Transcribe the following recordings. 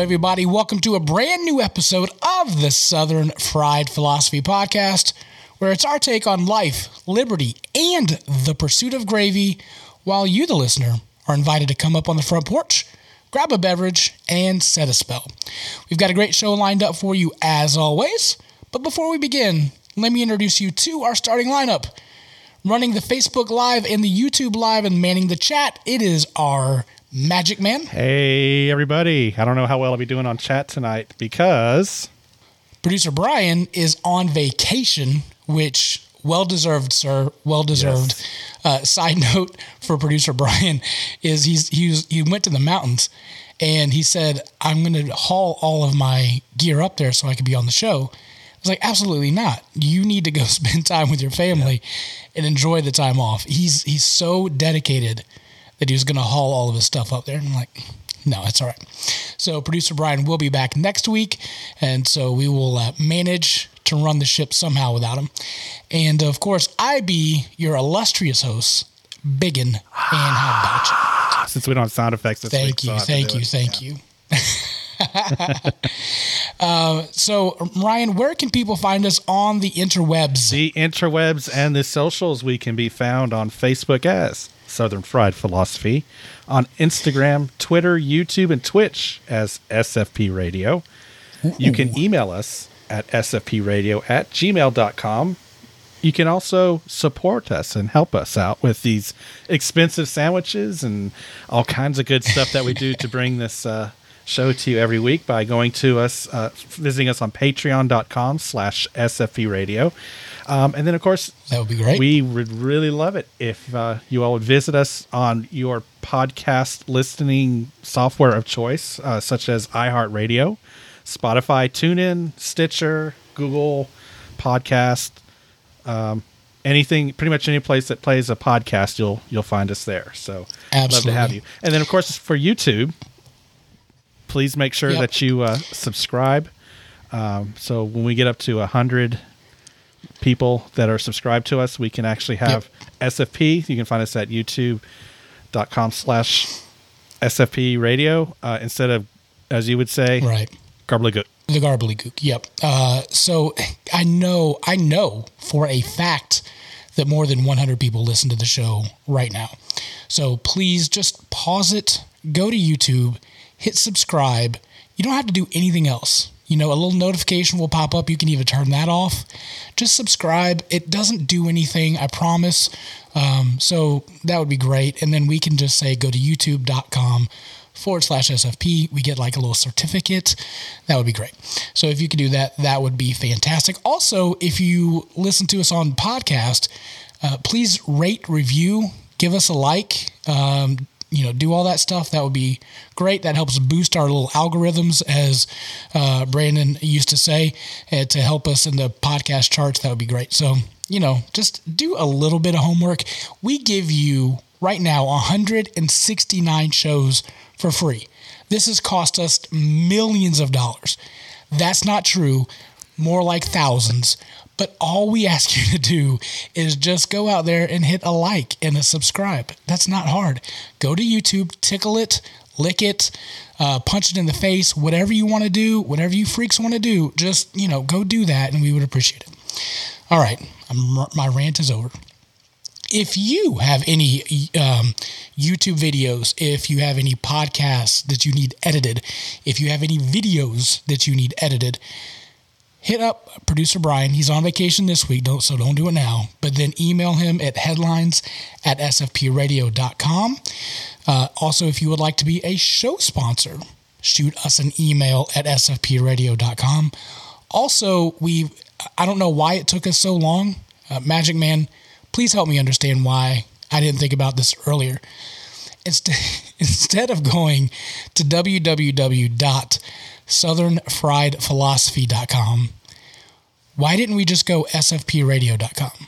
Everybody. Welcome to a brand new episode of the Southern Fried Philosophy Podcast, where it's our take on life, liberty, and the pursuit of gravy, while you, the listener, are invited to come up on the front porch, grab a beverage, and set a spell. We've got a great show lined up for you as always, but before we begin, let me introduce you to our starting lineup. Running the Facebook Live and the YouTube Live and manning the chat, it is our Magic Man. Hey, everybody. I don't know how well I'll be doing on chat tonight because Producer Brian is on vacation, which well deserved, sir. Well deserved. Yes. Uh, side note for producer Brian is he's he was, he went to the mountains and he said I'm going to haul all of my gear up there so I could be on the show. I was like, absolutely not. You need to go spend time with your family and enjoy the time off. He's he's so dedicated that he was going to haul all of his stuff up there. And I'm like, no, it's all right. So producer Brian will be back next week, and so we will uh, manage to run the ship somehow without him. And of course, I be your illustrious host, Biggin. And how about you? since we don't have sound effects this Thank week, you, so I'll have to thank you, thank you. uh, so, Ryan, where can people find us on the interwebs? The interwebs and the socials we can be found on Facebook as Southern Fried Philosophy, on Instagram, Twitter, YouTube, and Twitch as SFP Radio. You can email us at sfpradio at gmail.com. You can also support us and help us out with these expensive sandwiches and all kinds of good stuff that we do to bring this uh, show to you every week by going to us, uh, visiting us on patreon.com slash sfp radio. Um, and then, of course, That would be great. we would really love it if uh, you all would visit us on your podcast listening software of choice, uh, such as iHeartRadio, Spotify, TuneIn, Stitcher, Google Podcast, um, anything, pretty much any place that plays a podcast, you'll you'll find us there. So, love to have you. And then, of course, for YouTube, please make sure Yep. that you uh, subscribe. Um, so when we get up to a hundred people that are subscribed to us, we can actually have SFP. You can find us at youtube.com slash SFP radio uh, instead of, as you would say, right. garbligook. The Garbly Gook. Yep. Uh, so I know, I know for a fact that more than 100 people listen to the show right now. So please just pause it, go to YouTube, hit subscribe. You don't have to do anything else. You know, a little notification will pop up. You can even turn that off. Just subscribe. It doesn't do anything, I promise. Um, so that would be great. And then we can just say go to youtube.com forward slash SFP. We get like a little certificate. That would be great. So if you could do that, that would be fantastic. Also, if you listen to us on podcast, uh, please rate, review, give us a like. Um, you know, do all that stuff. That would be great. That helps boost our little algorithms, as uh, Brandon used to say, uh, to help us in the podcast charts. That would be great. So, you know, just do a little bit of homework. We give you right now 169 shows for free. This has cost us millions of dollars. That's not true, more like thousands. But all we ask you to do is just go out there and hit a like and a subscribe. That's not hard. Go to YouTube, tickle it, lick it, uh, punch it in the face, whatever you want to do, whatever you freaks want to do, just, you know, go do that and we would appreciate it. All right, I'm, my rant is over if you have any um, YouTube videos, if you have any podcasts that you need edited, if you have any videos that you need edited, hit up producer Brian. He's on vacation this week, don't, so don't do it now. But then email him at headlines at sfpradio.com. Uh, also, if you would like to be a show sponsor, shoot us an email at sfpradio.com. Also, we I don't know why it took us so long. Uh, Magic Man, please help me understand why I didn't think about this earlier. Instead, instead of going to www.southernfriedphilosophy.com, why didn't we just go sfpradio.com?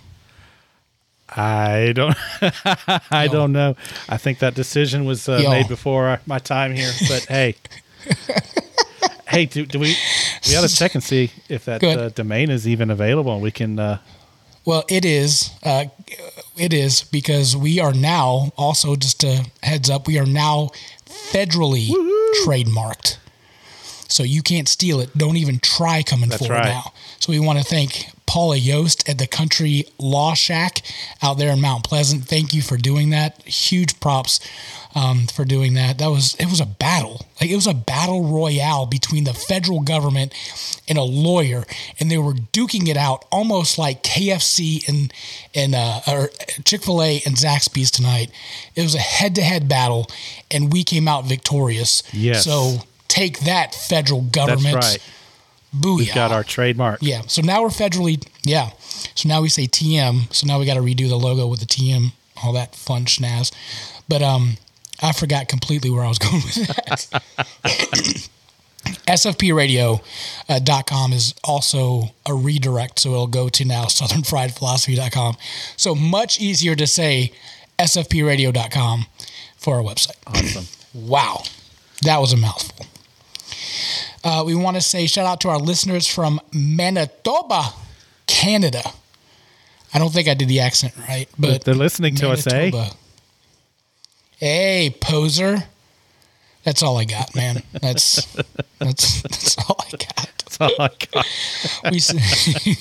I don't. I No. don't know. I think that decision was uh, made before my time here. But hey, hey, do, do we? We ought to check and see if that uh, domain is even available. and We can. Uh, Well, it is. Uh, it is because we are now also just a heads up. We are now federally trademarked. So you can't steal it. Don't even try coming That's forward right. now. So we want to thank Paula Yost at the Country Law Shack out there in Mount Pleasant. Thank you for doing that. Huge props um, for doing that. That was it was a battle. Like it was a battle royale between the federal government and a lawyer, and they were duking it out almost like KFC and and uh, or Chick Fil A and Zaxby's tonight. It was a head to head battle, and we came out victorious. Yes. So take that, federal government. That's right. Booyah. We've got our trademark. Yeah. So now we're federally, yeah. So now we say TM. So now we got to redo the logo with the TM, all that fun schnaz. But um, I forgot completely where I was going with that. SFPradio.com is also a redirect, so it'll go to now southernfriedphilosophy.com. So much easier to say SFPradio.com for our website. Awesome. Wow, that was a mouthful. Uh, we want to say shout out to our listeners from Manitoba, Canada. I don't think I did the accent right, but They're listening to us, eh? Manitoba. Hey, poser. That's all I got, man. That's that's that's all I got. That's all I got. We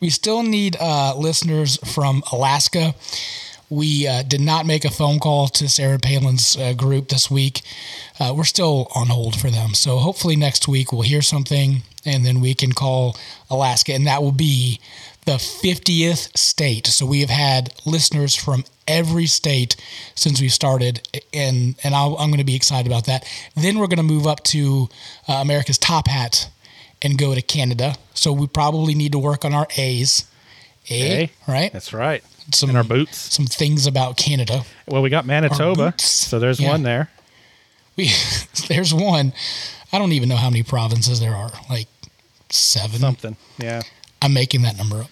we still need uh, listeners from Alaska. We uh, did not make a phone call to Sarah Palin's uh, group this week. Uh, we're still on hold for them. So hopefully next week we'll hear something and then we can call Alaska. And that will be the 50th state. So we have had listeners from every state since we started. And, and I'll, I'm going to be excited about that. Then we're going to move up to uh, America's Top Hat and go to Canada. So we probably need to work on our A's. A, A. right? That's right. Some In our boots. some things about Canada. Well, we got Manitoba, so there's Yeah. one there. We there's one. I don't even know how many provinces there are. Like seven. Something. Yeah. I'm making that number up.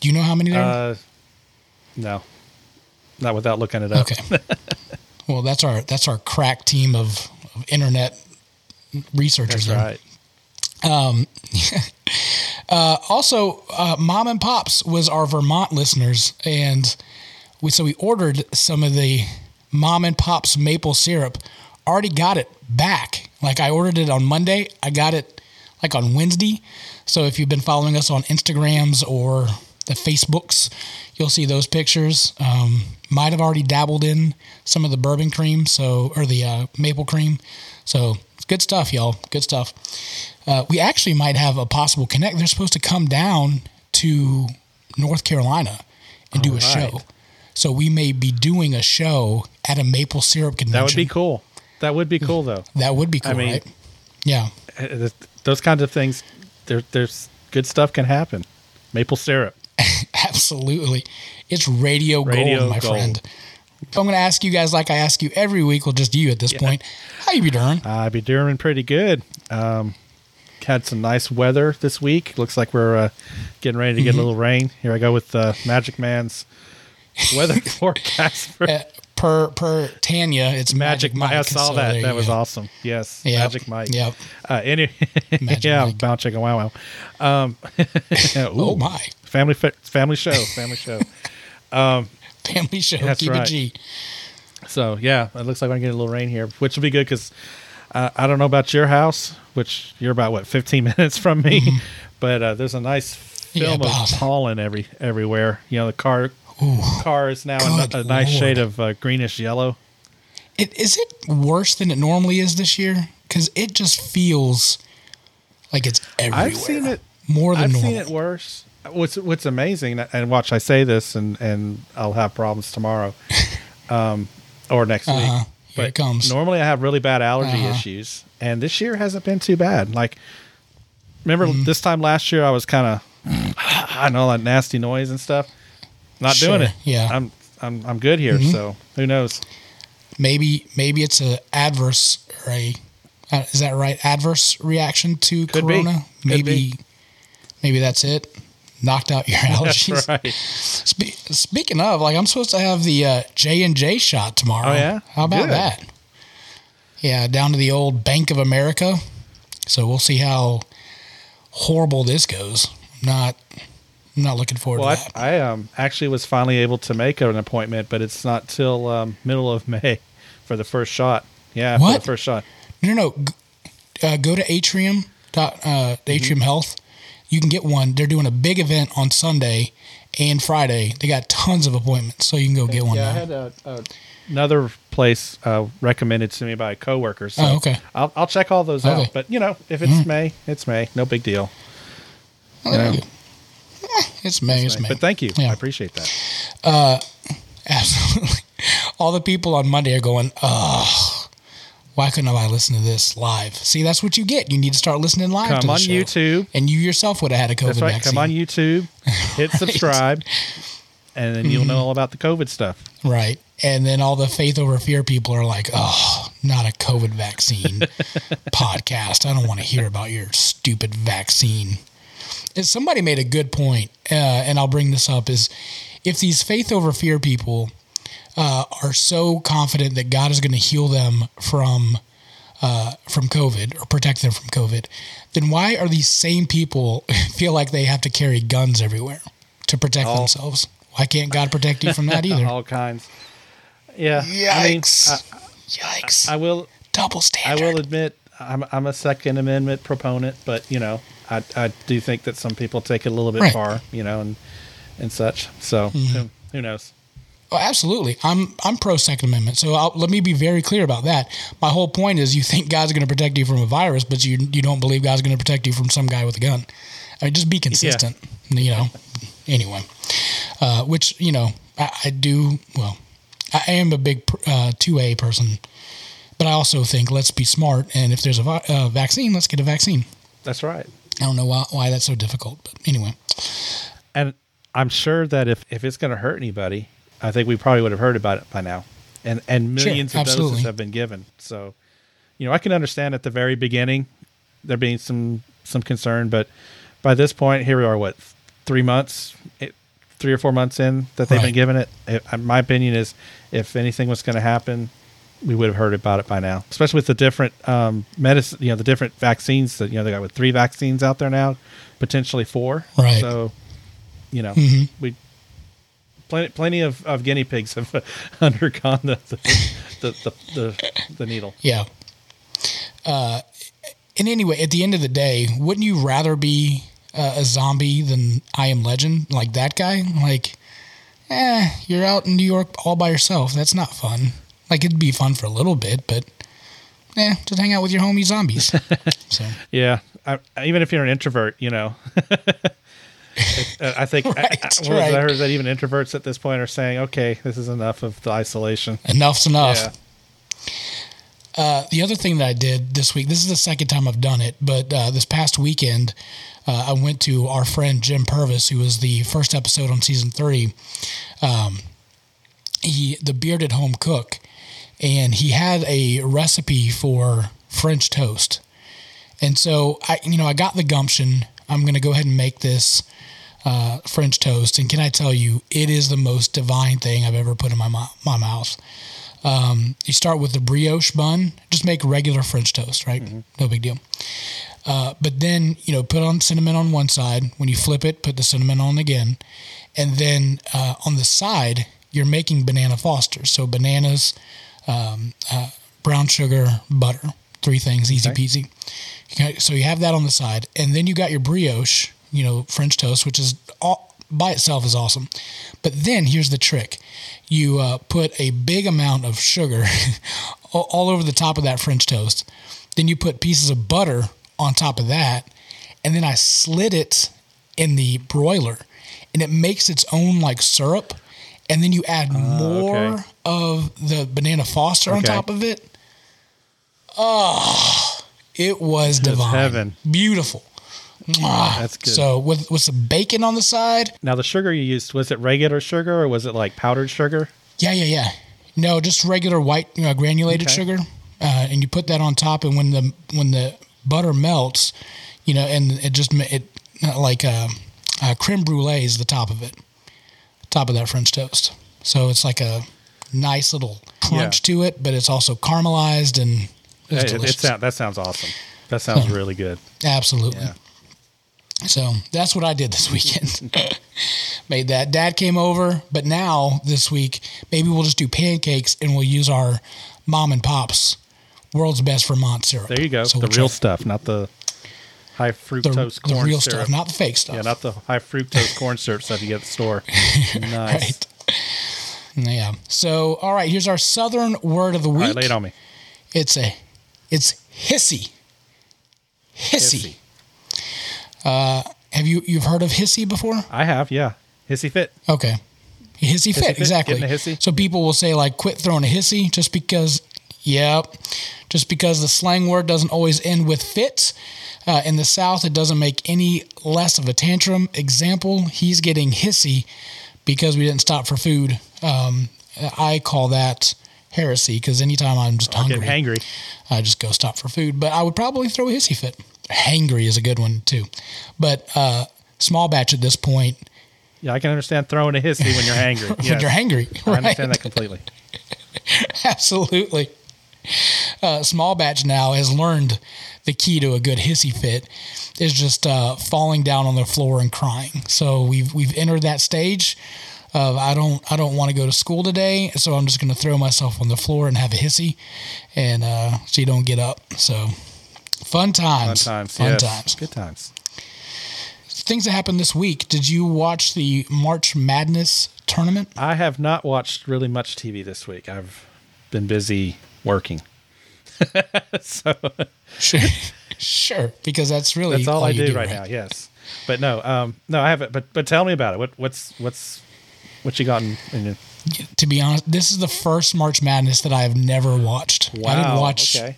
Do you know how many there are? Uh, no, not without looking it up. Okay. well, that's our that's our crack team of, of internet researchers. That's there. right. Also, uh, Mom and Pops was our Vermont listeners, and we so we ordered some of the Mom and Pops maple syrup. Already got it back. Like I ordered it on Monday, I got it like on Wednesday. So if you've been following us on Instagrams or the Facebooks, you'll see those pictures. Um, might have already dabbled in some of the bourbon cream, so or the uh, maple cream. So it's good stuff, y'all. Good stuff. Uh, we actually might have a possible connect. They're supposed to come down to North Carolina and do a All right. show. So we may be doing a show at a maple syrup convention. That would be cool. That would be cool, though. That would be cool, I mean- right? Yeah. Uh, Those kinds of things. There, there's good stuff can happen. Maple syrup. Absolutely. It's radio, Radio gold, my gold. friend. So I'm going to ask you guys like I ask you every week. Well, just you at this point. How you be doing? I be doing pretty good. Um, had some nice weather this week. Looks like we're uh, getting ready to get a little rain. Here I go with uh, Magic Man's weather forecast for Uh, per per Tanya, it's Magic Magic Mike. I saw so that. That you was go. awesome. Yes, Yep. Magic Mike. Yep. Uh, any, Magic yeah, Mike. bounce chicken wow wow. Um, Oh my. family family show, family show. Family show. That's Keep right. it G. So yeah, it looks like we're gonna get a little rain here, which will be good because uh, I don't know about your house, which you're about what 15 minutes from me, but uh, there's a nice Mm-hmm. Yeah, film of pollen every everywhere. You know, the car car is now a, a nice Lord. shade of uh, greenish yellow. It, is it worse than it normally is this year? Because it just feels like it's everywhere. I've seen it. more than I've normal. seen it worse. What's What's amazing, and watch I say this, and and I'll have problems tomorrow, um, or next Uh-huh. week. Here it comes. Normally, I have really bad allergy Uh-huh. issues, and this year hasn't been too bad. Like, remember Mm-hmm. this time last year, I was kind of, I know that nasty noise and stuff. Not doing it. yeah. Mm-hmm. I'm I'm I'm good here. So who knows? maybe maybe it's a adverse or a uh, is that right adverse reaction to Could corona maybe be. maybe that's it knocked out your allergies That's right. Spe- speaking of like i'm supposed to have the uh, j&j shot tomorrow Oh, yeah? how about Good. that yeah down to the old bank of america so we'll see how horrible this goes I'm not i'm not looking forward Well, to that I, I um actually was finally able to make an appointment, but it's not till um, middle of May for the first shot. Yeah, for What? the first shot. no no no uh, go to Atrium dot uh, Atrium Health. You can get one. They're doing a big event on Sunday and Friday. They got tons of appointments, so you can go get one Yeah, I had a, a, another place uh, recommended to me by a coworker. So Oh, okay. I'll, I'll check all those Okay. out. But you know, if it's mm-hmm. May, it's May. No big deal. You know, eh, It's May. It's May. May. But thank you. Yeah. I appreciate that. Uh, absolutely. All the people on Monday are going, oh, why couldn't I listen to this live? See, that's what you get. You need to start listening live to Come on show. YouTube. And you yourself would have had a COVID That's right. vaccine. Come on YouTube, hit subscribe, and then you'll know all about the COVID stuff. Right. And then all the faith over fear people are like, oh, not a COVID vaccine podcast. I don't want to hear about your stupid vaccine. And somebody made a good point, uh, and I'll bring this up is if these faith over fear people uh, are so confident that God is going to heal them from uh, from COVID or protect them from COVID, then why are these same people feel like they have to carry guns everywhere to protect Oh. themselves? Why can't God protect you from that either? all kinds. Yeah. I mean, Yikes! Yikes! I, I will. Double I will admit, I'm I'm a Second Amendment proponent, but you know, I I do think that some people take it a little bit Right. far, you know, and and such. So who, who knows? Oh, absolutely. I'm I'm pro Second Amendment. So I'll, let me be very clear about that. My whole point is, you think God's going to protect you from a virus, but you you don't believe God's going to protect you from some guy with a gun. I mean, just be consistent. You know. Anyway, uh, which you know, I, I do. Well, I am a big two A person, but I also think let's be smart. And if there's a vi- uh, vaccine, let's get a vaccine. That's right. I don't know why, why that's so difficult, but anyway. And I'm sure that if if it's going to hurt anybody, I think we probably would have heard about it by now. And and Sure, millions of absolutely. doses have been given. So, you know, I can understand at the very beginning there being some some concern, but by this point, here we are. What three months, it, three or four months in that they've Right. been given it. it. uh, My opinion is, if anything was going to happen, we would have heard about it by now. Especially with the different um, medicine, you know, the different vaccines that you know they got with three vaccines out there now, potentially four. Right. So, you know, Mhm. we plenty plenty of, of guinea pigs have undergone the the, the, the, the, the needle. Yeah. Uh, and anyway, at the end of the day, wouldn't you rather be uh, a zombie than I Am Legend, like that guy? Like, eh, you're out in New York all by yourself. That's not fun. Like, it'd be fun for a little bit, but eh, just hang out with your homie zombies. so, Yeah, I, even if you're an introvert, you know. Uh, I think I- Right, I, was right. I heard that even introverts at this point are saying, "Okay, this is enough of the isolation." enough's enough. Yeah, Uh, the other thing that I did this week, this is the second time I've done it, but uh, this past weekend, uh, I went to our friend Jim Purvis, who was the first episode on season three. Um, he, the bearded home cook, and he had a recipe for French toast. And so I, you know, I got the gumption. I'm going to go ahead and make this uh, French toast, and can I tell you, it is the most divine thing I've ever put in my my mouth. Um, you start with the brioche bun. Just make regular French toast, right? No big deal. Uh, but then you know, put on cinnamon on one side. When you flip it, put the cinnamon on again, and then uh, on the side, you're making banana Foster. So bananas, um, uh, brown sugar, butter, three things, easy Okay. peasy. Okay, so you have that on the side, and then you got your brioche, you know, French toast, which is all, by itself is awesome. But then here's the trick: you uh, put a big amount of sugar all over the top of that French toast. Then you put pieces of butter on top of that, and then I slid it in the broiler, and it makes its own like syrup. And then you add more Ah, okay. of the banana Foster on top of it. Oh, it was divine, heaven. beautiful. That's good. So with with some bacon on the side, Now the sugar you used was it regular sugar or was it like powdered sugar? Yeah, yeah, yeah. No, just regular white uh, granulated Okay. sugar, uh, and you put that on top. And when the when the butter melts, you know, and it just it like uh, uh, creme brulee is the top of it, top of that French toast. So it's like a nice little crunch to it, but it's also caramelized and it's It, it delicious. sound, that sounds awesome. That sounds really good. Absolutely. Yeah. So that's what I did this weekend. Made that. Dad came over, but now this week, maybe we'll just do pancakes and we'll use our mom and pops world's best Vermont syrup. There you go. So the we'll real stuff, not the high fructose the corn real syrup. stuff, not the fake stuff. yeah, not the high fructose corn syrup stuff you get at the store. Nice. right. Yeah. So, all right. Here's our southern word of the week. right, lay it on me. It's a, it's hissy. Hissy. Hissy. Have you you've heard of hissy before? I have, yeah. Hissy fit. Okay. Hissy fit, fit, exactly. hissy? So people will say like quit throwing a hissy just because yep. Just because the slang word doesn't always end with fit. Uh, in the South, it doesn't make any less of a tantrum. Example, he's getting hissy because we didn't stop for food. Um, I call that heresy because anytime I'm just hungry, Getting hangry. I just go stop for food. But I would probably throw a hissy fit. Hangry is a good one too. But uh, small batch at this point, Yeah, I can understand throwing a hissy when you're hangry. when Yes. you're hangry, I understand that completely. Absolutely. Uh, small batch now has learned the key to a good hissy fit is just uh, falling down on the floor and crying. So we've we've entered that stage of I don't I don't want to go to school today, so I'm just going to throw myself on the floor and have a hissy, and uh, so you don't get up. So fun Fun times, times. fun yes. times. Good times. Things that happened this week. Did you watch the March Madness tournament? I have not watched really much TV this week. I've been busy working. so Sure, sure, because that's really that's all, I you do, right right? now. Yes, but no, um, no, I haven't. But but tell me about it. What what's what's what you got in, in your, to be honest, this is the first March Madness that I have never watched. I didn't watch Okay.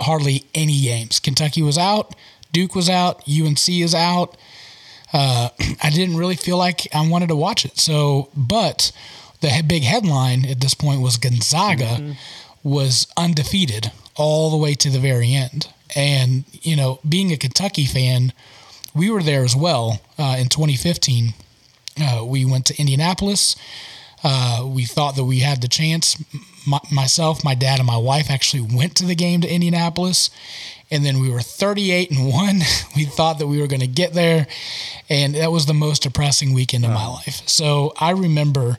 Hardly any games. Kentucky was out, Duke was out, UNC is out. Uh, I didn't really feel like I wanted to watch it. So, but the big headline at this point was Gonzaga Mm-hmm. was undefeated all the way to the very end. And, you know, being a Kentucky fan, we were there as well uh, in 2015. Uh, we went to Indianapolis. Uh, we thought that we had the chance. My, myself, my dad, and my wife actually went to the game to Indianapolis, and then we were 38 and one. we thought that we were going to get there, and that was the most depressing weekend of my life. So I remember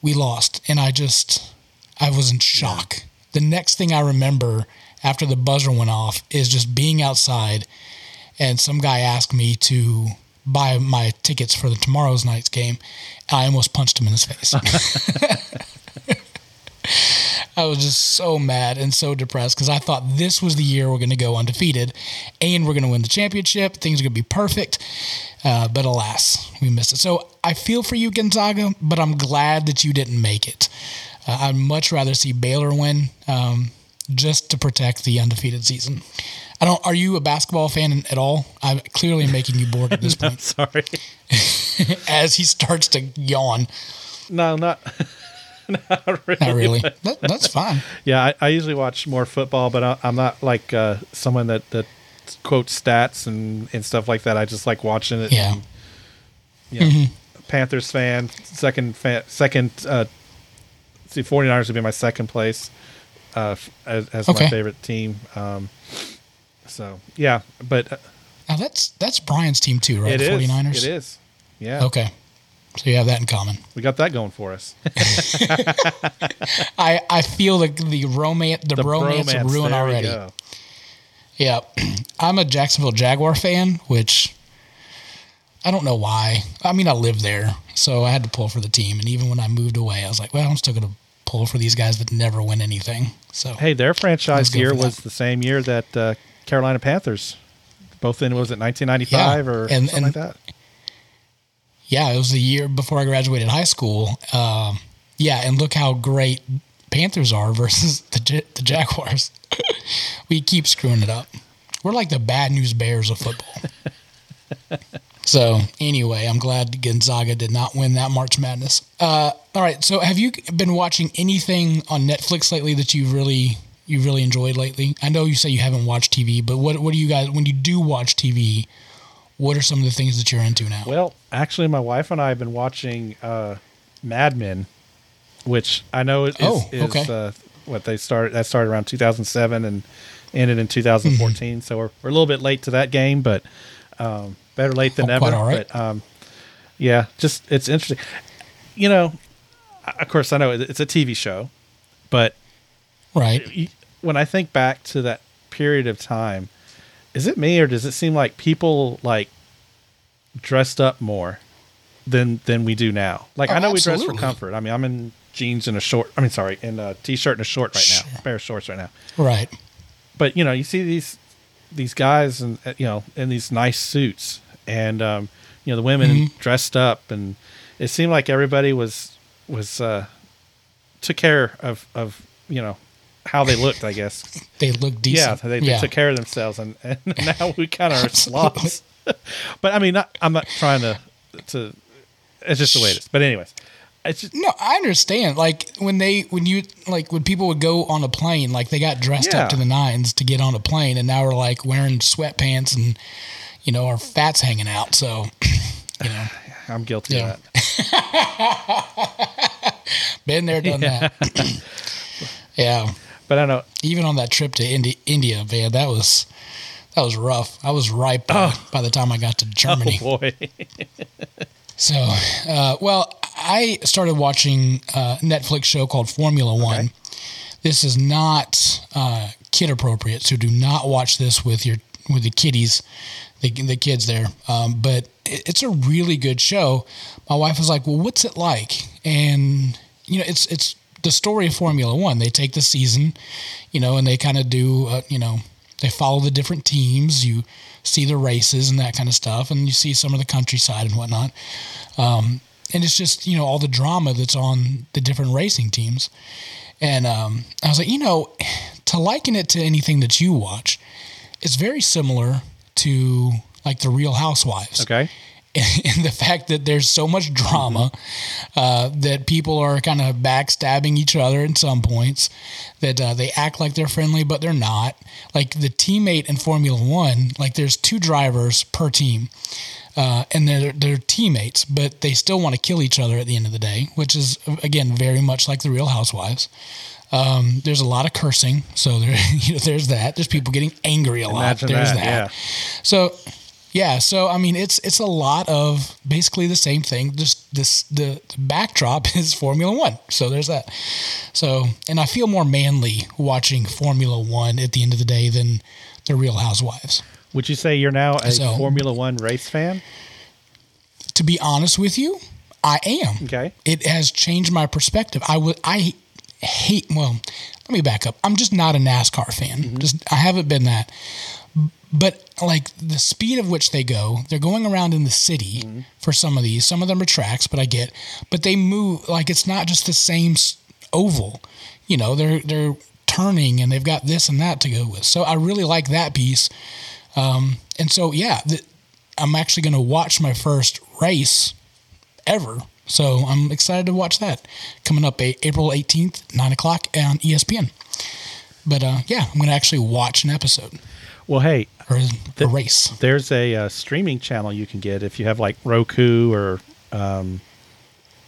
we lost, and I just I was in shock. The next thing I remember after the buzzer went off is just being outside, and some guy asked me to buy my tickets for the tomorrow's night's game. I almost punched him in his face. I was just so mad and so depressed because I thought this was the year we're going to go undefeated and we're going to win the championship. Things are going to be perfect. Uh, but alas, we missed it. So I feel for you, Gonzaga, but I'm glad that you didn't make it. Uh, I'd much rather see Baylor win um, just to protect the undefeated season. I don't. Are you a basketball fan at all? I'm clearly making you bored at this point. Sorry. As he starts to yawn. No, not not really. Not really. That, that's fine. Yeah, I, I usually watch more football, but I, I'm not like uh, someone that that quotes stats and and stuff like that. I just like watching it. Yeah. and, you know, Panthers fan, second fan, second. Uh, see, 49ers would be my second place uh, as, as Okay. my favorite team. Um, so yeah, but uh, Now that's that's Brian's team too, right? it the is. 49ers. It is. Yeah. Okay. So you have that in common. We got that going for us. I, I feel the the romance the, The bromance, bromance, ruin already. Yeah. I'm a Jacksonville Jaguar fan, which I don't know why. I mean, I lived there, so I had to pull for the team. And even when I moved away, I was like, well, I'm still going to pull for these guys that never win anything. So Hey, their franchise year was the same year that uh, Carolina Panthers, both in was it 1995 Yeah, or and- something and- like that. yeah, it was the year before I graduated high school. Um, yeah, and look how great Panthers are versus the the Jaguars. we keep screwing it up. We're like the bad news bears of football. so anyway, I'm glad Gonzaga did not win that March Madness. Uh, all right, so have you been watching anything on Netflix lately that you've really you really enjoyed lately? I know you say you haven't watched TV, but what what do you guys when you do watch TV? What are some of the things that you're into now? Well, actually, my wife and I have been watching uh, Mad Men, which I know is, Oh, is okay. uh, what they started. That started around 2007 and ended in 2014. So we're, we're a little bit late to that game, but um, better late than Oh, never. quite all right. But um, yeah, just it's interesting. You know, of course, I know it's a TV show, but right. When I think back to that period of time, is it me or does it seem like people like dressed up more than than we do now? Like Oh, I know we dress for comfort. I mean, I'm in jeans and a short. I mean, sorry, in a t-shirt and a short right now, Sure. a pair of shorts right now. Right. But you know, you see these these guys and uh, you know in these nice suits, and um, you know the women Mm-hmm. dressed up, and it seemed like everybody was was uh, took care of of you know how they looked. I guess. They look Yeah, decent. they, they took care of themselves, and, and now we kind of are but I mean, not, I'm not trying to to. It's just the way it is. But anyways, it's just No, I understand. Like when they when you like when people would go on a plane, like they got dressed Yeah. up to the nines to get on a plane, and now we're like wearing sweatpants and you know our fat's hanging out. So you know, I'm guilty Yeah. of that. been there, done that. yeah, But I know even on that trip to Indi- India, man, that was that was rough. I was ripe by, by the time I got to Germany. oh boy, So, uh, well, I started watching a Netflix show called Formula One. This is not uh, kid appropriate, so do not watch this with your with the kiddies, the, the kids there. Um, but it, it's a really good show. My wife was like, "Well, what's it like?" And you know, it's it's the story of Formula One. They take the season, you know, and they kind of do, uh, you know, they follow the different teams. You see the races and that kind of stuff, and you see some of the countryside and whatnot. Um, and it's just you know all the drama that's on the different racing teams. And um, I was like, you know, to liken it to anything that you watch, it's very similar to like the Real Housewives okay. in the fact that there's so much drama uh, that people are kind of backstabbing each other at some points that uh, they act like they're friendly but they're not. Like the teammate in formula one like there's two drivers per team uh, and they're, they're teammates but they still want to kill each other at the end of the day which is again very much like the real housewives. Um, there's a lot of cursing so there, you know, there's that. There's people getting angry a lot. Imagine there's that, yeah. so yeah, so I mean it's it's a lot of basically the same thing. Just this the, the backdrop is Formula One. So there's that. So and I feel more manly watching Formula One at the end of the day than the Real Housewives. Would you say you're now a So- Formula One race fan? To be honest with you, I am. Okay. It has changed my perspective. I would I hate well, let me back up. I'm just not a NASCAR fan. Mm-hmm. Just I haven't been that. But like the speed of which they go, they're going around in the city for some of these. Some of them are tracks, but I get. But they move like it's not just the same oval. You know, they're they're turning and they've got this and that to go with. So I really like that piece. Um, and so yeah, the, I'm actually going to watch my first race ever. So I'm excited to watch that coming up a, April 18th, nine o'clock on ESPN. But uh, yeah, I'm going to actually watch an episode Well, hey, or a race. there's a uh, streaming channel you can get if you have like Roku or um,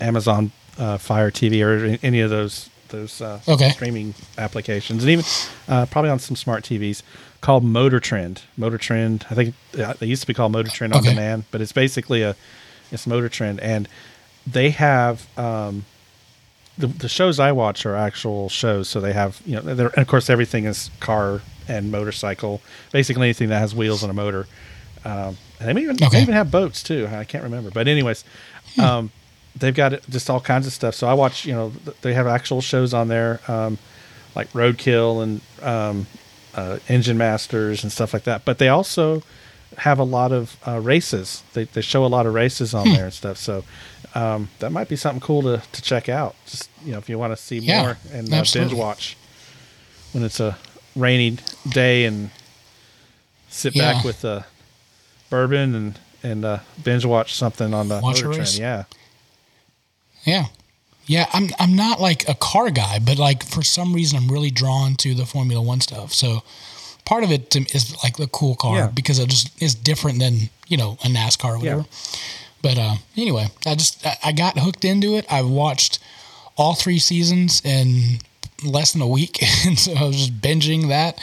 Amazon uh, Fire TV or any of those those uh, Okay. streaming applications, and even uh, probably on some smart TVs called Motor Trend. Motor Trend, I think uh, they used to be called Motor Trend on Okay. demand, but it's basically a it's Motor Trend, and they have um, the, the shows I watch are actual shows, so they have you know, they're, and of course everything is car and motorcycle, basically anything that has wheels and a motor. Um, and they may even Okay. they even have boats too. I can't remember, but anyways, um, they've got just all kinds of stuff. So I watch, you know, they have actual shows on there, um, like Roadkill and um, uh, Engine Masters and stuff like that. But they also have a lot of uh, races. They, they show a lot of races on there and stuff. So um, that might be something cool to, to check out. Just you know, if you want to see Yeah, more and uh, binge watch when it's a rainy day and sit Yeah. back with a bourbon and and uh, binge watch something on the Watch motor trend. Yeah, Yeah. Yeah, I'm I'm not like a car guy, but like for some reason I'm really drawn to the Formula One stuff. So part of it to, is like the cool car Yeah. because it just is different than you know a NASCAR or whatever. But uh, anyway, I just I, I got hooked into it. I watched all three seasons in less than a week, and so I was just binging that.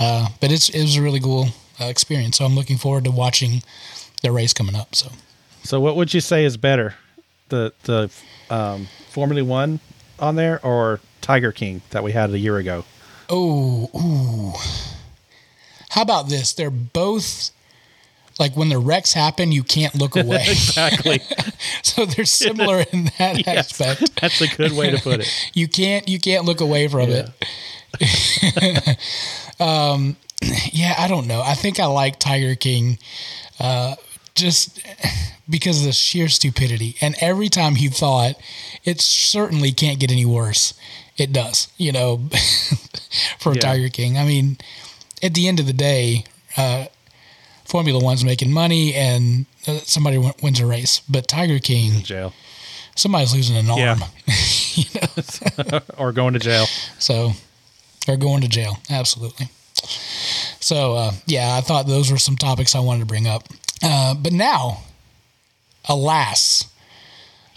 Uh, but it's it was a really cool uh, experience. So I'm looking forward to watching the race coming up. So So what would you say is better, the the um, Formula One on there or Tiger King that we had a year ago? Oh, ooh. How about this? They're both like when the wrecks happen, you can't look away. exactly. so they're similar in that Yes. aspect. That's a good way to put it. You can't you can't look away from Yeah. it. um, yeah, I don't know. I think I like Tiger King, uh, just because of the sheer stupidity. And every time he thought it certainly can't get any worse, it does. You know, for Yeah. Tiger King. I mean, at the end of the day, uh, Formula One's making money and uh, somebody win- wins a race, but Tiger King, Jail. somebody's losing an Yeah. arm. you know, or going to jail. so they're going to jail. Absolutely. So uh, yeah, I thought those were some topics I wanted to bring up. Uh, but now, alas,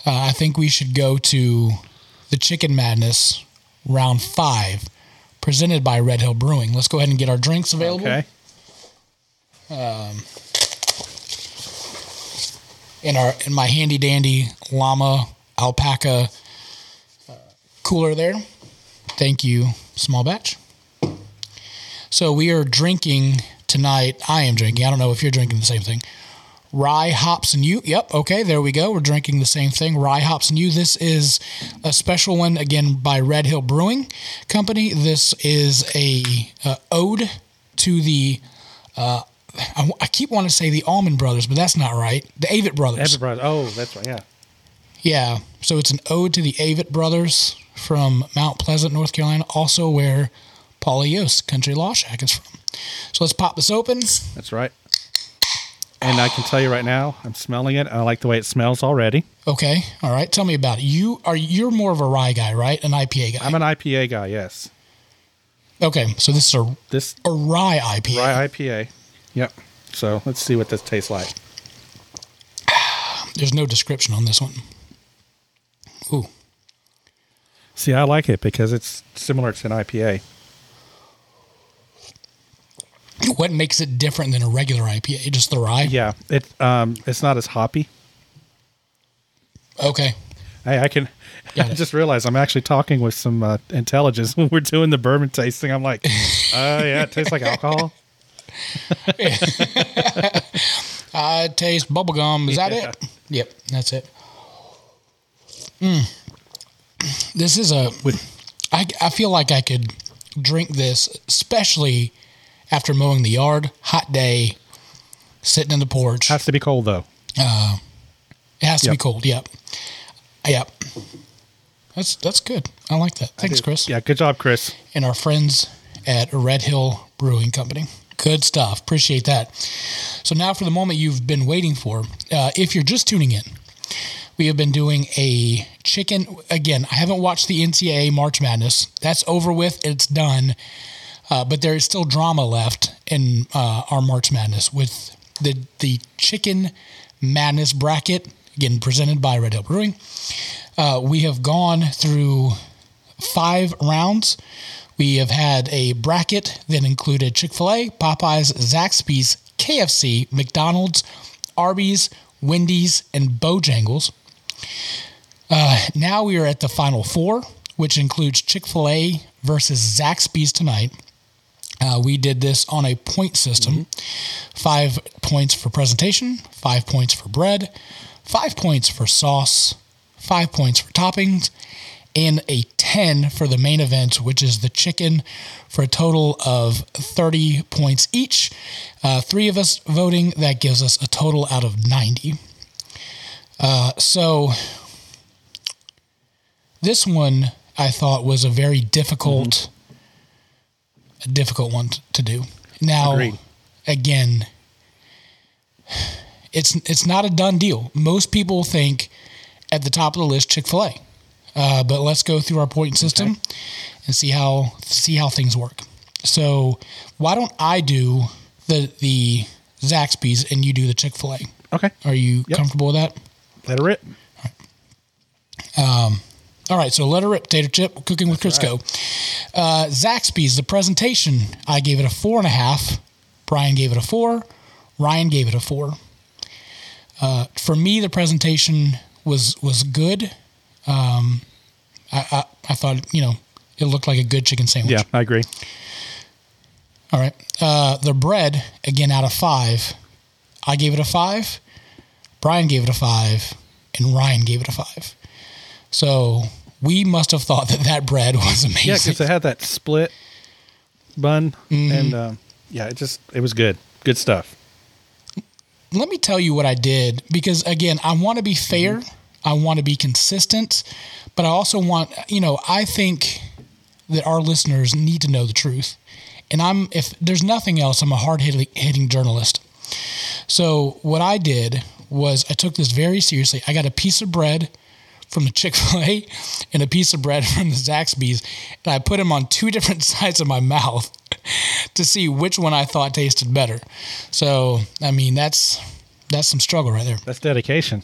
uh, I think we should go to the Chicken Madness round five, presented by Red Hill Brewing. Let's go ahead and get our drinks available. Okay. in our in my handy dandy llama alpaca uh, cooler there. Thank you, small batch. So we are drinking tonight. I am drinking. I don't know if you're drinking the same thing. Rye hops and you. Yep. Okay. There we go. We're drinking the same thing. Rye hops and you. This is a special one again by Red Hill Brewing Company. This is a uh, ode to the. Uh, I, I keep wanting to say the Allman Brothers, but that's not right. The Avett Brothers. Everybody. Oh, that's right. Yeah. Yeah. So it's an ode to the Avett brothers from Mount Pleasant, North Carolina, also where Paulie Yost Country Law Shack is from. So let's pop this open. That's right. And I can tell you right now, I'm smelling it. I like the way it smells already. Okay. All right. Tell me about it. You are you're more of a rye guy, right? An IPA guy. I'm an IPA guy. Yes. okay. So this is a, This a rye IPA. rye IPA. Yep. So let's see what this tastes like. There's no description on this one. Ooh. See, I like it because it's similar to an IPA. What makes it different than a regular IPA? Just the rye? Yeah. It um it's not as hoppy. Okay. Hey, I can. Got I it. just realized I'm actually talking with some uh, intelligence when we're doing the bourbon tasting. I'm like, oh yeah, it tastes like alcohol. I taste bubblegum. Is that Yeah. it? Yep, that's it. Mm. This is a. I, I feel like I could drink this, especially after mowing the yard, hot day, sitting in the porch. Has to be cold though. It has to be cold. Yep. Yep. That's that's good. I like that. Thanks, Chris. Yeah, good job, Chris. and our friends at Red Hill Brewing Company. Good stuff. Appreciate that. So, now for the moment you've been waiting for. Uh, if you're just tuning in, we have been doing a chicken. Again, I haven't watched the NCAA March Madness. That's over with, it's done. Uh, but there is still drama left in uh, our March Madness with the, the Chicken Madness bracket, again, presented by Red Hill Brewing. Uh, we have gone through five rounds. We have had a bracket that included Chick fil A, Popeyes, Zaxby's, KFC, McDonald's, Arby's, Wendy's, and Bojangles. Uh, now we are at the final four, which includes Chick fil A versus Zaxby's tonight. Uh, we did this on a point system five points for presentation, five points for bread, five points for sauce, five points for toppings, and a 10 for the main event, which is the chicken, for a total of 30 points each. Uh, three of us voting, that gives us a total out of 90. Uh, so this one I thought was a very difficult, a difficult one to do. Now, Agreed. again, it's it's not a done deal. Most people think at the top of the list Chick Fil A, uh, but let's go through our point system and see how see how things work. So why don't I do the the Zaxby's and you do the Chick Fil A? Okay, Are you Yep. comfortable with that? let it rip. All right, so let her rip, Tater Chip, cooking with Crisco. Uh, Zaxby's, the presentation, I gave it a four and a half. Brian gave it a four. Ryan gave it a four. Uh, for me, the presentation was was good. Um, I, I I thought you know It looked like a good chicken sandwich. Yeah, I agree. All right. Uh, the bread, again, out of five, I gave it a five. Brian gave it a five, and Ryan gave it a five. So we must have thought that that bread was amazing. Yeah, because it had that split bun, and um, yeah, it just it was good. Good stuff. let me tell you what I did because again, I want to be fair, I want to be consistent, but I also want, you know, I think that our listeners need to know the truth. And I'm if there's nothing else, I'm a hard hitting journalist. So what I did was I took this very seriously. I got a piece of bread from the Chick fil A and a piece of bread from the Zaxby's, and I put them on two different sides of my mouth to see which one I thought tasted better. So, I mean, that's that's some struggle right there. That's dedication.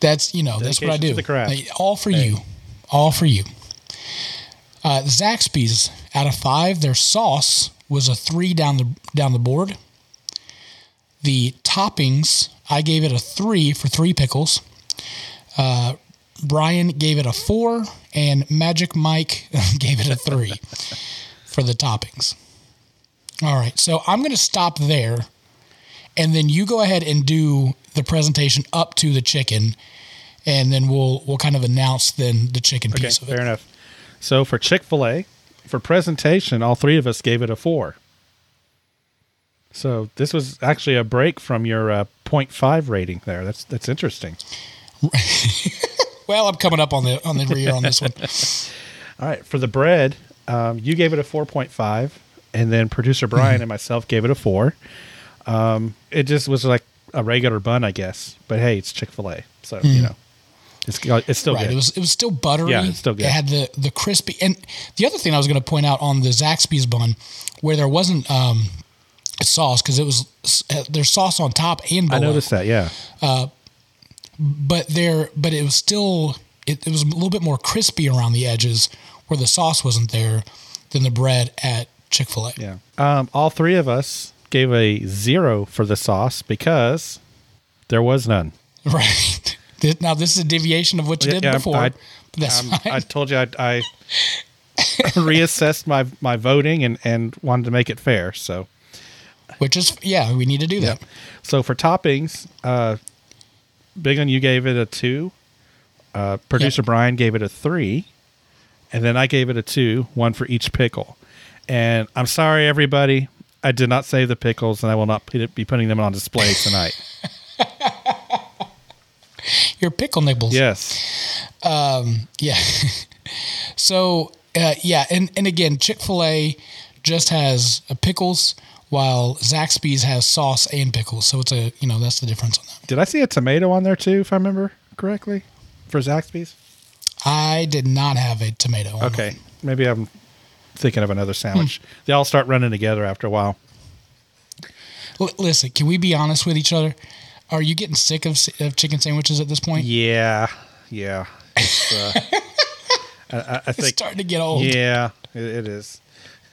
That's you know that's what I Dedication do. the craft. Like, all for you, all for you. Uh, Zaxby's out of five, their sauce was a three down the down the board. The toppings, I gave it a three for three pickles. Uh, Brian gave it a four, and Magic Mike gave it a three for the toppings. All right, so I'm going to stop there, and then you go ahead and do the presentation up to the chicken, and then we'll we'll kind of announce then the chicken Okay, piece of it. fair enough. So for Chick Fil A, for presentation, all three of us gave it a four. So this was actually a break from your uh, 0.5 rating there. That's that's interesting. Well, I'm coming up on the on the rear on this one. All right, for the bread, um, you gave it a 4.5, and then producer Brian Mm-hmm. and myself gave it a four. Um, it just was like a regular bun, I guess. But hey, it's Chick Fil A, so you know, it's it's still right. good. It was it was still buttery. Yeah, it's still good. It had the the crispy and the other thing I was going to point out on the Zaxby's bun, where there wasn't um, sauce because it was there's sauce on top and I noticed that. Yeah, but there but it was still it, it was a little bit more crispy around the edges where the sauce wasn't there than the bread at Chick-fil-A. yeah. Um, all three of us gave a zero for the sauce because there was none. Right. Now this is a deviation of what you Yeah, did yeah, before. I- Um, fine. I told you I, I reassessed my my voting and and wanted to make it fair. So Which is yeah, we need to do that. So for toppings, uh, Big on you gave it a two. Uh, Producer Yep. Brian gave it a three, and then I gave it a two, one for each pickle. And I'm sorry, everybody, I did not save the pickles, and I will not put- be putting them on display tonight. Your pickle nibbles. yes, Yeah. so uh, yeah, and and again, Chick Fil A just has uh, pickles, while Zaxby's has sauce and pickles. So it's a you know that's the difference on that. did I see a tomato on there too? If I remember correctly, for Zaxby's. I did not have a tomato. on Okay, mine. maybe I'm thinking of another sandwich. They all start running together after a while. L- listen, can we be honest with each other? Are you getting sick of, of chicken sandwiches at this point? Yeah, yeah. It's, uh, I, I- I It's starting to get old. Yeah, it, it is.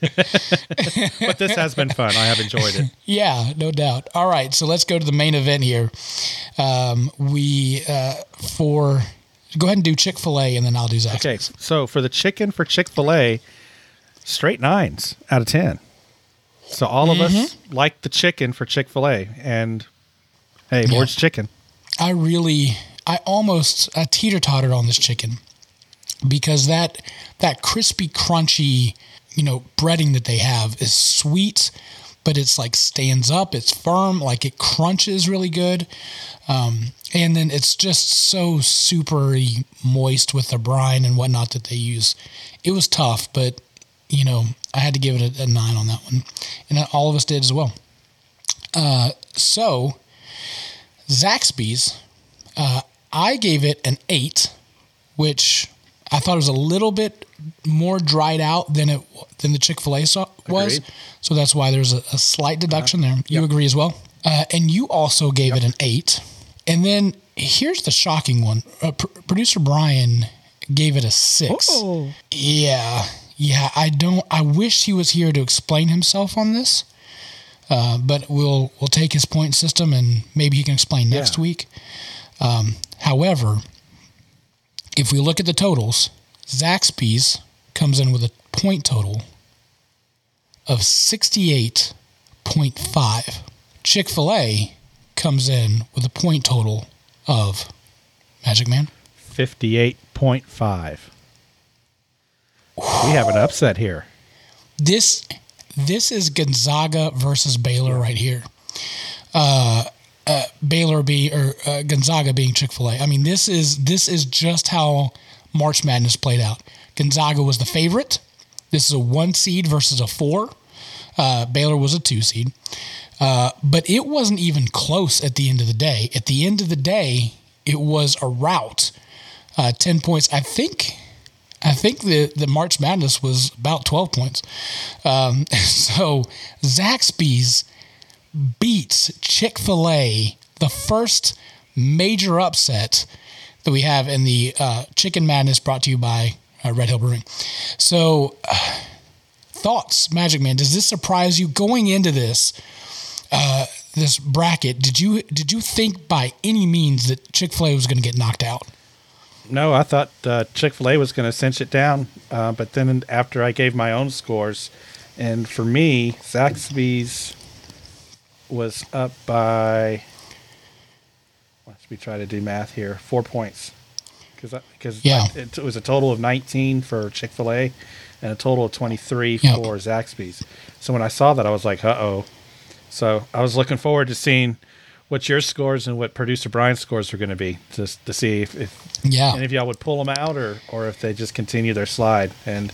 but this has been fun. I have enjoyed it. Yeah, no doubt. All right, so let's go to the main event here. Um, we uh, for go ahead and do Chick Fil A, and then I'll do Zaxby's. Okay, so for the chicken for Chick Fil A, straight nines out of ten. So all of us like the chicken for Chick Fil A, and hey, Yeah. Lord's chicken. I really, I almost I teeter tottered on this chicken because that that crispy, crunchy, you know, breading that they have is sweet, but it's like stands up. It's firm, like it crunches really good, um, and then it's just so super moist with the brine and whatnot that they use. It was tough, but you know, I had to give it a, a nine on that one, and all of us did as well. Uh, so. Zaxby's, uh, I gave it an eight, which I thought was a little bit more dried out than it than the Chick Fil A so- was. Agreed. So that's why there's a, a slight deduction there. You agree as well, uh, and you also gave it an eight. And then here's the shocking one: uh, pr- producer Brian gave it a six. Oh. Yeah, yeah. I don't. I wish he was here to explain himself on this. Uh, but we'll we'll take his point system and maybe he can explain next Yeah. week. Um, however, if we look at the totals, Zaxby's comes in with a point total of 68.5. Chick fil A comes in with a point total of Magic Man. 58.5. We have an upset here. This this is Gonzaga versus Baylor right here. Uh, uh, Baylor be or uh, Gonzaga being Chick Fil A. I mean, this is this is just how March Madness played out. Gonzaga was the favorite. This is a one seed versus a four. Uh, Baylor was a two seed, uh, but it wasn't even close at the end of the day. At the end of the day, it was a rout. Uh, Ten points. I think. I think the, the March Madness was about 12 points. Um, so Zaxby's beats Chick fil A, the first major upset that we have in the uh, Chicken Madness brought to you by uh, Red Hill Brewing. So, uh, thoughts, Magic Man? Does this surprise you going into this? Uh, this bracket, did you did you think by any means that Chick Fil A was going to get knocked out? No, I thought uh, Chick Fil A was going to cinch it down, uh, but then after I gave my own scores, and for me, Zaxby's was up by. Me try to do math here. Four points, because because Yeah. it, it was a total of nineteen for Chick Fil A, and a total of twenty three Yep. for Zaxby's. So when I saw that, I was like, "Uh oh." So I was looking forward to seeing what your scores and what producer Brian's scores were going to be, just to see if, if Yeah, and if y'all would pull them out or or if they just continue their slide. And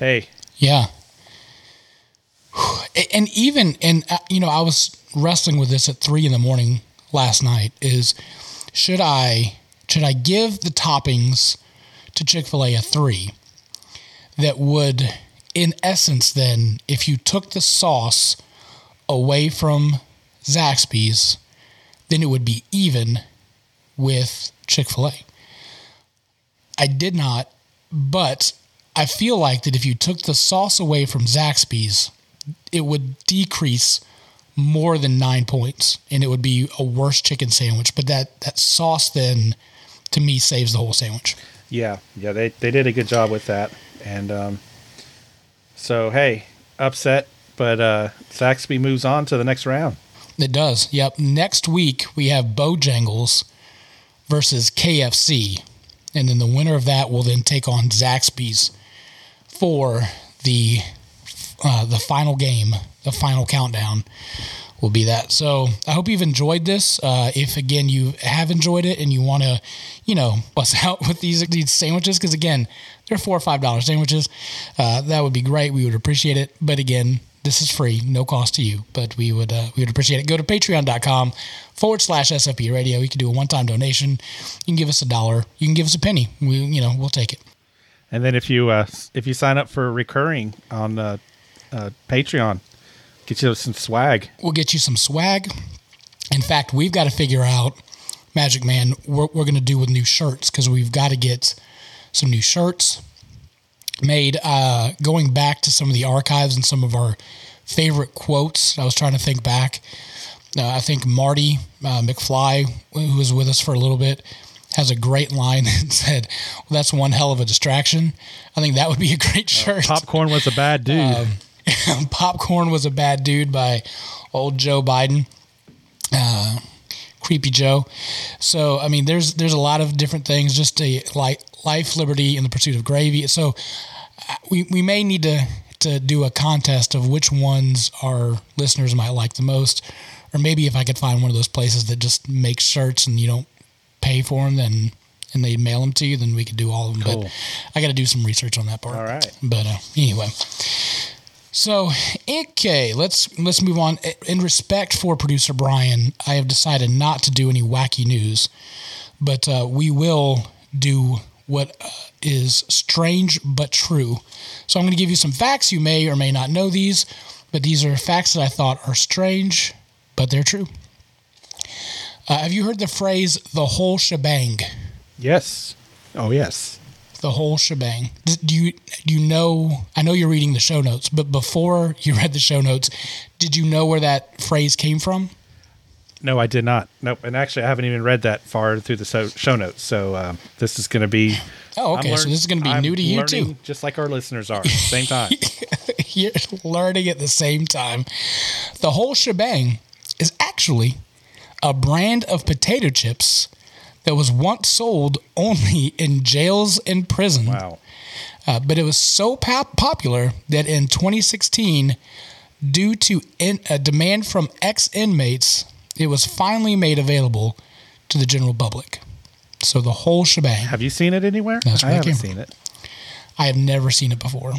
hey, Yeah. And even and uh, you know I was wrestling with this at three in the morning last night. Is should I should I give the toppings to Chick Fil A a three? That would, in essence, then if you took the sauce away from Zaxby's, then it would be even with Chick Fil A. I did not, but I feel like that if you took the sauce away from Zaxby's, it would decrease more than nine points, and it would be a worse chicken sandwich. But that that sauce then, to me, saves the whole sandwich. yeah, yeah, they they did a good job with that. And um, so hey, upset, but uh, Zaxby moves on to the next round. It does. Yep. Next week we have Bojangles versus KFC, and then the winner of that will then take on Zaxby's for the uh, the final game, the final countdown will be that. So I hope you've enjoyed this. Uh, if again you have enjoyed it and you want to, you know, bust out with these these sandwiches, because again they're four or five dollar sandwiches, uh, that would be great. We would appreciate it. But again, this is free, no cost to you. But we would uh, we would appreciate it. Go to patreon.com forward slash SFP radio. You can do a one time donation. You can give us a dollar. You can give us a penny. We you know we'll take it. And then if you uh, if you sign up for recurring on uh, uh, Patreon, get you some swag. We'll get you some swag. In fact, we've got to figure out, Magic Man, what we're going to do with new shirts because we've got to get some new shirts made. Uh, going back to some of the archives and some of our favorite quotes, I was trying to think back. Uh, I think Marty uh, McFly, who was with us for a little bit, has a great line that said, well, "That's one hell of a distraction." I think that would be a great shirt. Popcorn was a bad dude. Popcorn was a bad dude by old Joe Biden, uh, creepy Joe. So I mean, there's there's a lot of different things. Just a like life, liberty, and the pursuit of gravy. So uh, we we may need to to do a contest of which ones our listeners might like the most, or maybe if I could find one of those places that just makes shirts and you don't pay for them, then and they mail them to you, then we could do all of them. Cool. But I got to do some research on that part. All right. But uh, anyway, so okay, let's let's move on. In respect for producer Brian, I have decided not to do any wacky news, but uh, we will do what uh, is strange but true. So I'm going to give you some facts. You may or may not know these, but these are facts that I thought are strange, but they're true. Uh, have you heard the phrase "the whole shebang"? Yes. Oh yes. The whole shebang. Do you do you know? I know you're reading the show notes, but before you read the show notes, did you know where that phrase came from? No, I did not. Nope. And actually, I haven't even read that far through the so- show notes. So um, this is going to be Oh, okay. so this is going to be I'm new to you too. just like our listeners are. Same time. You're learning at the same time. The whole shebang is actually a brand of potato chips that was once sold only in jails and prison. wow. Uh, but it was so pop- popular that in 2016, due to in- a demand from ex inmates, it was finally made available to the general public. So the whole shebang. Have you seen it anywhere? That's I where it haven't came seen it. I have never seen it before.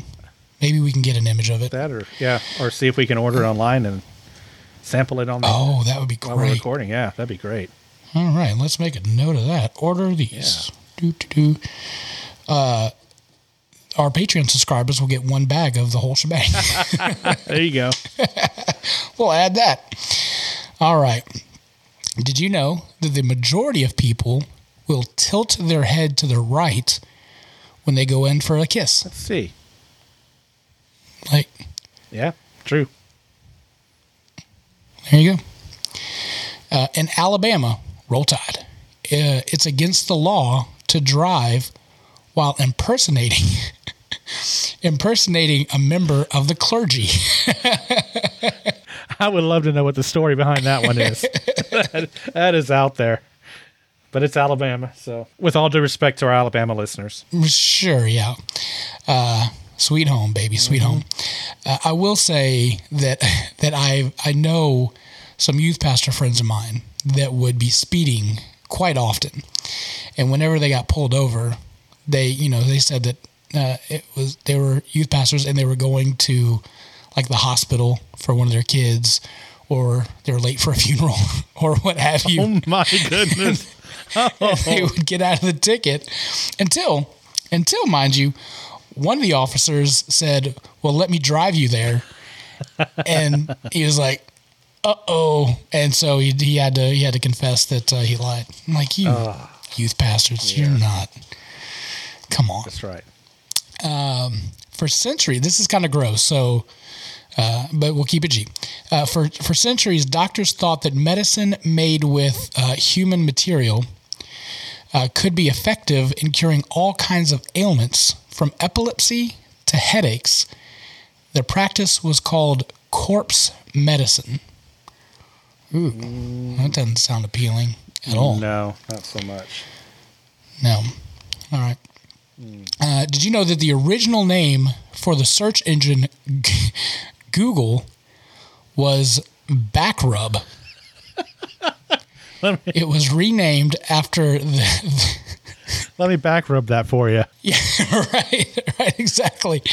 Maybe we can get an image of it. That or yeah, or see if we can order it online and sample it on the Oh, that would be great. while we're recording. Yeah, that'd be great. All right, let's make a note of that. Order these. Do, do, do. Uh, our Patreon subscribers will get one bag of the whole shebang. There you go. we'll add that. All right. Did you know that the majority of people will tilt their head to the right when they go in for a kiss? Let's see. Like, Yeah, true. there you go. Uh, in Alabama, roll tide. Uh, it's against the law to drive while impersonating impersonating a member of the clergy. I would love to know what the story behind that one is. that, that is out there. But it's Alabama, so with all due respect to our Alabama listeners. Sure, yeah. Uh, sweet home, baby, sweet home. Uh, I will say that that I I know some youth pastor friends of mine that would be speeding quite often, and whenever they got pulled over, they you know they said that uh, it was they were youth pastors and they were going to like the hospital for one of their kids, or they were late for a funeral, or what have you Oh my goodness. Oh. they would get out of the ticket until until mind you one of the officers said well let me drive you there and he was like uh-oh and so he, he had to he had to confess that uh, he lied I'm like you youth pastors you're not come on That's right. for centuries, this is kind of gross. So, uh, but we'll keep it G. Uh, for for centuries, doctors thought that medicine made with uh, human material uh, could be effective in curing all kinds of ailments, from epilepsy to headaches. The practice was called corpse medicine. Ooh, that doesn't sound appealing at all. No, not so much. No. All right. Uh, did you know that the original name for the search engine G- Google was Backrub? Let me, It was renamed after the. let me back rub that for you. yeah, right, right, exactly.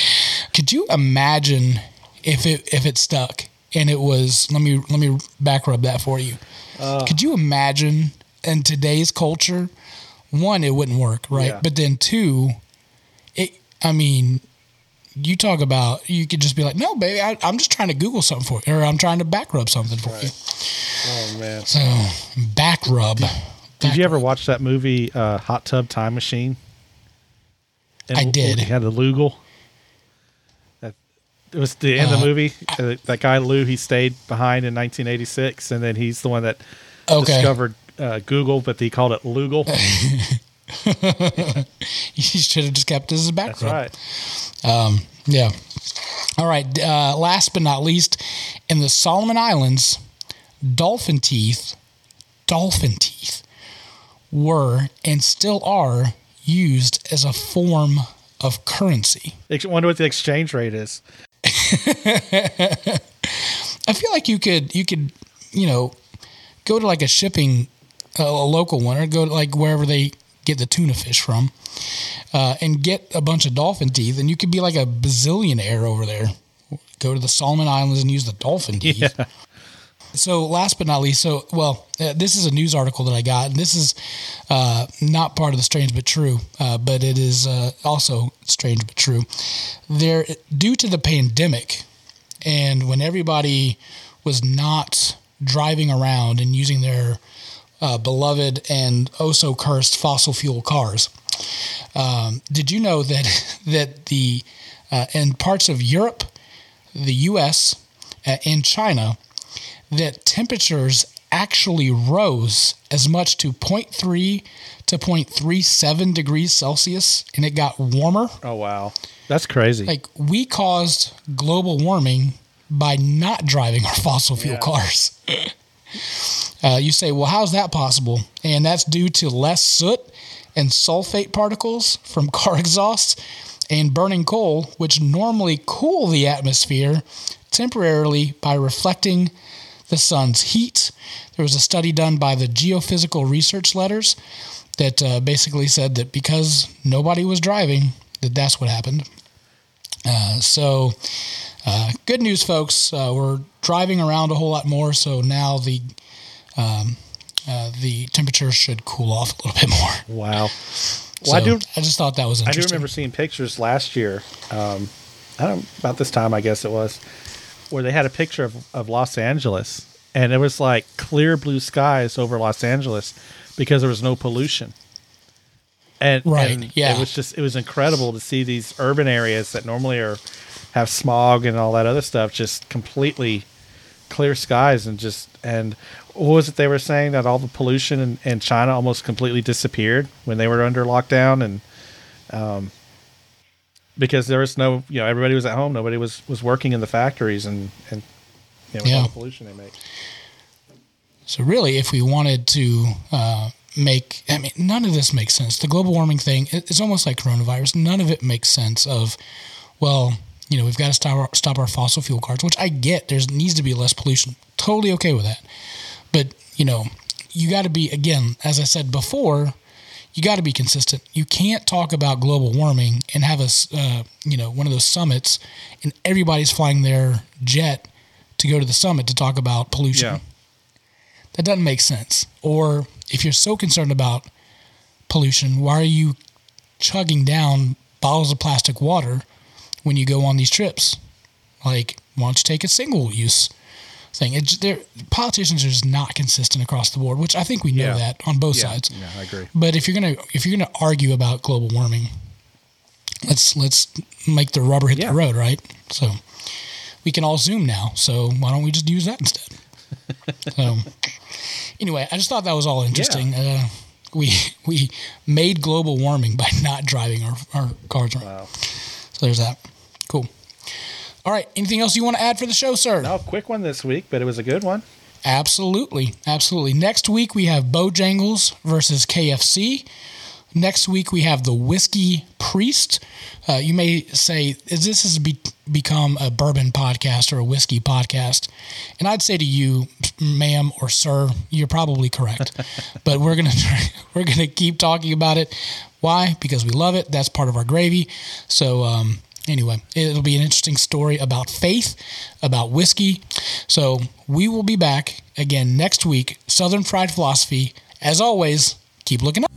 Could you imagine if it if it stuck and it was? Let me let me back rub that for you. Could you imagine in today's culture? One, it wouldn't work, right? Yeah. But then two, it. I mean, you talk about you could just be like, no, baby, I, I'm just trying to Google something for you, or I'm trying to back rub something for you. Oh man. So back rub. Did you ever watch that movie uh, Hot Tub Time Machine? And I did. He had the Lougle. It was the end of the movie. Uh, that guy Lou, he stayed behind in 1986, and then he's the one that Okay. discovered uh, Google, but he called it Lougle. You should have just kept this as a back That's right. Yeah. All right. Uh, last but not least, in the Solomon Islands, dolphin teeth, dolphin teeth, were and still are used as a form of currency. I wonder what the exchange rate is. I feel like you could you could you know go to like a shipping uh, a local one or go to like wherever they get the tuna fish from uh, and get a bunch of dolphin teeth and you could be like a bazillionaire over there. Go to the Solomon Islands and use the dolphin teeth. Yeah. So last but not least, so well, uh, this is a news article that I got, and this is uh, not part of the strange but true, uh, but it is uh, also strange but true. There, due to the pandemic, and when everybody was not driving around and using their uh, beloved and oh so cursed fossil fuel cars, um, did you know that that the uh, in parts of Europe, the U.S., uh, and China that temperatures actually rose as much to 0.3 to 0.37 degrees Celsius and it got warmer. Oh wow, that's crazy. Like we caused global warming by not driving our fossil fuel Yeah. cars. uh, you say, well, how's that possible? And that's due to less soot and sulfate particles from car exhausts and burning coal, which normally cool the atmosphere temporarily by reflecting the sun's heat. There was a study done by the Geophysical Research Letters that uh, basically said that because nobody was driving, that that's what happened. Uh, so, uh, good news, folks. Uh, we're driving around a whole lot more, so now the um, uh, the temperature should cool off a little bit more. wow. So Well, I do. I just thought that was I do remember seeing pictures last year. Um, I don't about this time, I guess it was, where they had a picture of, of Los Angeles, and it was like clear blue skies over Los Angeles because there was no pollution. And, Right, and yeah. it was just it was incredible to see these urban areas that normally are have smog and all that other stuff just completely clear skies and just and what was it they were saying that all the pollution in, in China almost completely disappeared when they were under lockdown and um, because there was no you know everybody was at home nobody was was working in the factories and and you know, with all Yeah. the pollution they make So really, if we wanted to uh, make, I mean, none of this makes sense. The global warming thing, it- it's almost like coronavirus. None of it makes sense. Of, well, you know, we've got to stop our, stop our fossil fuel cars, which I get. There needs to be less pollution. Totally okay with that. But you know, you got to be again, as I said before, you got to be consistent. You can't talk about global warming and have a, uh, you know, one of those summits, and everybody's flying their jet to go to the summit to talk about pollution. Yeah. That doesn't make sense. Or if you're so concerned about pollution, why are you chugging down bottles of plastic water when you go on these trips? Like, why don't you take a single use thing? It's, they're, politicians are just not consistent across the board, which I think we know Yeah. that on both yeah sides. yeah I agree But if you're gonna if you're gonna argue about global warming, let's let's make the rubber hit Yeah. the road, right? So we can all Zoom now. So why don't we just use that instead? so anyway, I just thought that was all interesting. Uh, we we made global warming by not driving our, our cars around. wow So there's that. Cool. All right. Anything else you want to add for the show, sir? no quick one this week but it was a good one Absolutely. Absolutely. Next week we have Bojangles versus KFC. Next week we have the Whiskey Priest. Uh, you may say, is this has be- become a bourbon podcast or a whiskey podcast? And I'd say to you, ma'am or sir, you're probably correct. but we're gonna we're gonna keep talking about it. Why? Because we love it. That's part of our gravy. So um, anyway, it'll be an interesting story about faith, about whiskey. So we will be back again next week. Southern Fried Philosophy. As always, keep looking up.